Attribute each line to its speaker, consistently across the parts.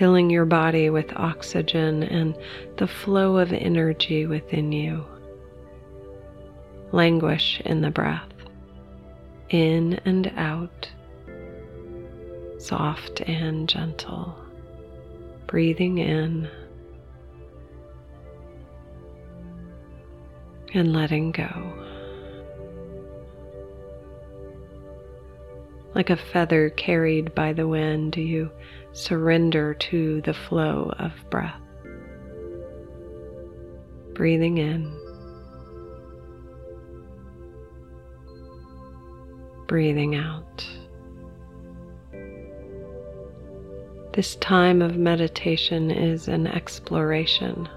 Speaker 1: filling your body with oxygen and the flow of energy within you. Languish in the breath, in and out, soft and gentle, breathing in and letting go. Like a feather carried by the wind, you surrender to the flow of breath. Breathing in, breathing out. This time of meditation is an exploration.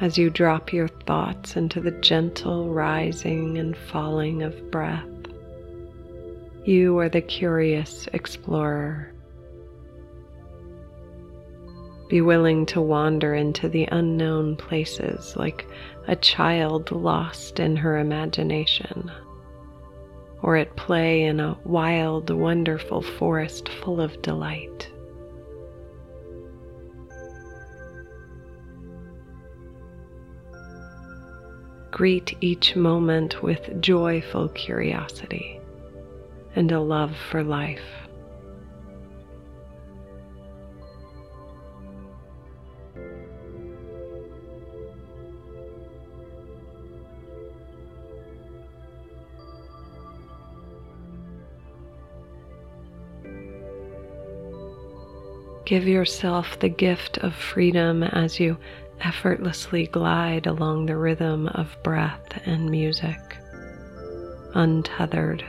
Speaker 1: As you drop your thoughts into the gentle rising and falling of breath, you are the curious explorer. Be willing to wander into the unknown places like a child lost in her imagination, or at play in a wild, wonderful forest full of delight. Greet each moment with joyful curiosity and a love for life. Give yourself the gift of freedom as you effortlessly glide along the rhythm of breath and music, untethered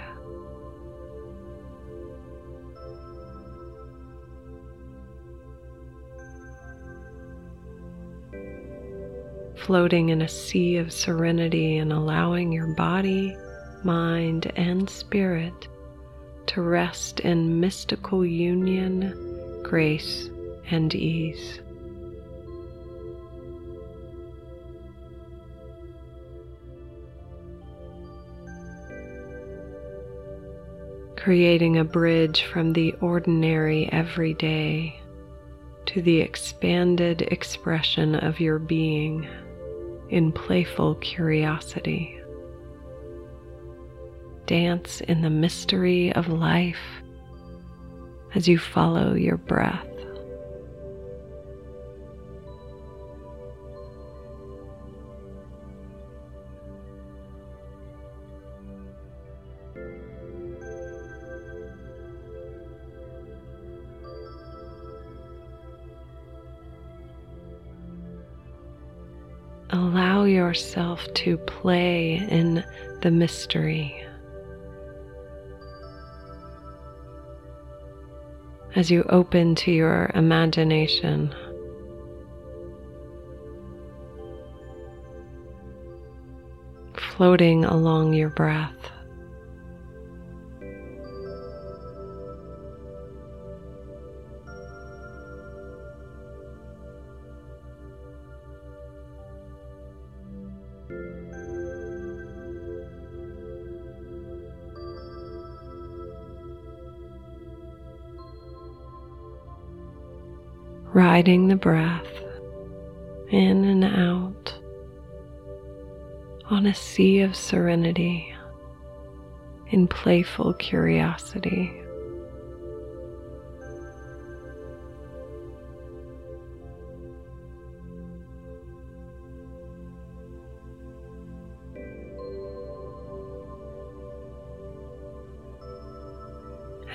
Speaker 1: floating in a sea of serenity and allowing your body, mind, and spirit to rest in mystical union, grace, and ease. Creating a bridge from the ordinary everyday to the expanded expression of your being in playful curiosity. Dance in the mystery of life as you follow your breath. Allow yourself to play in the mystery. As you open to your imagination, floating along your breath. Riding the breath in and out on a sea of serenity in playful curiosity.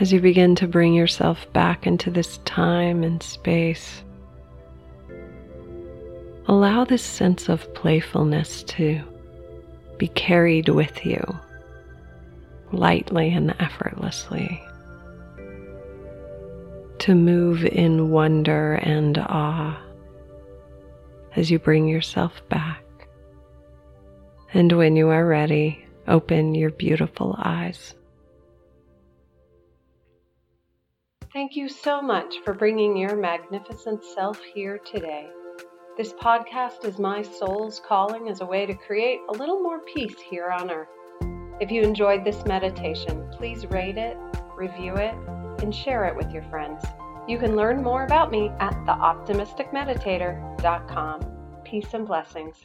Speaker 1: As you begin to bring yourself back into this time and space. Allow this sense of playfulness to be carried with you lightly and effortlessly. to move in wonder and awe as you bring yourself back. And when you are ready, open your beautiful eyes. Thank you so much for bringing your magnificent self here today. This podcast is my soul's calling as a way to create a little more peace here on earth. If you enjoyed this meditation, please rate it, review it, and share it with your friends. You can learn more about me at theoptimisticmeditator.com. Peace and blessings.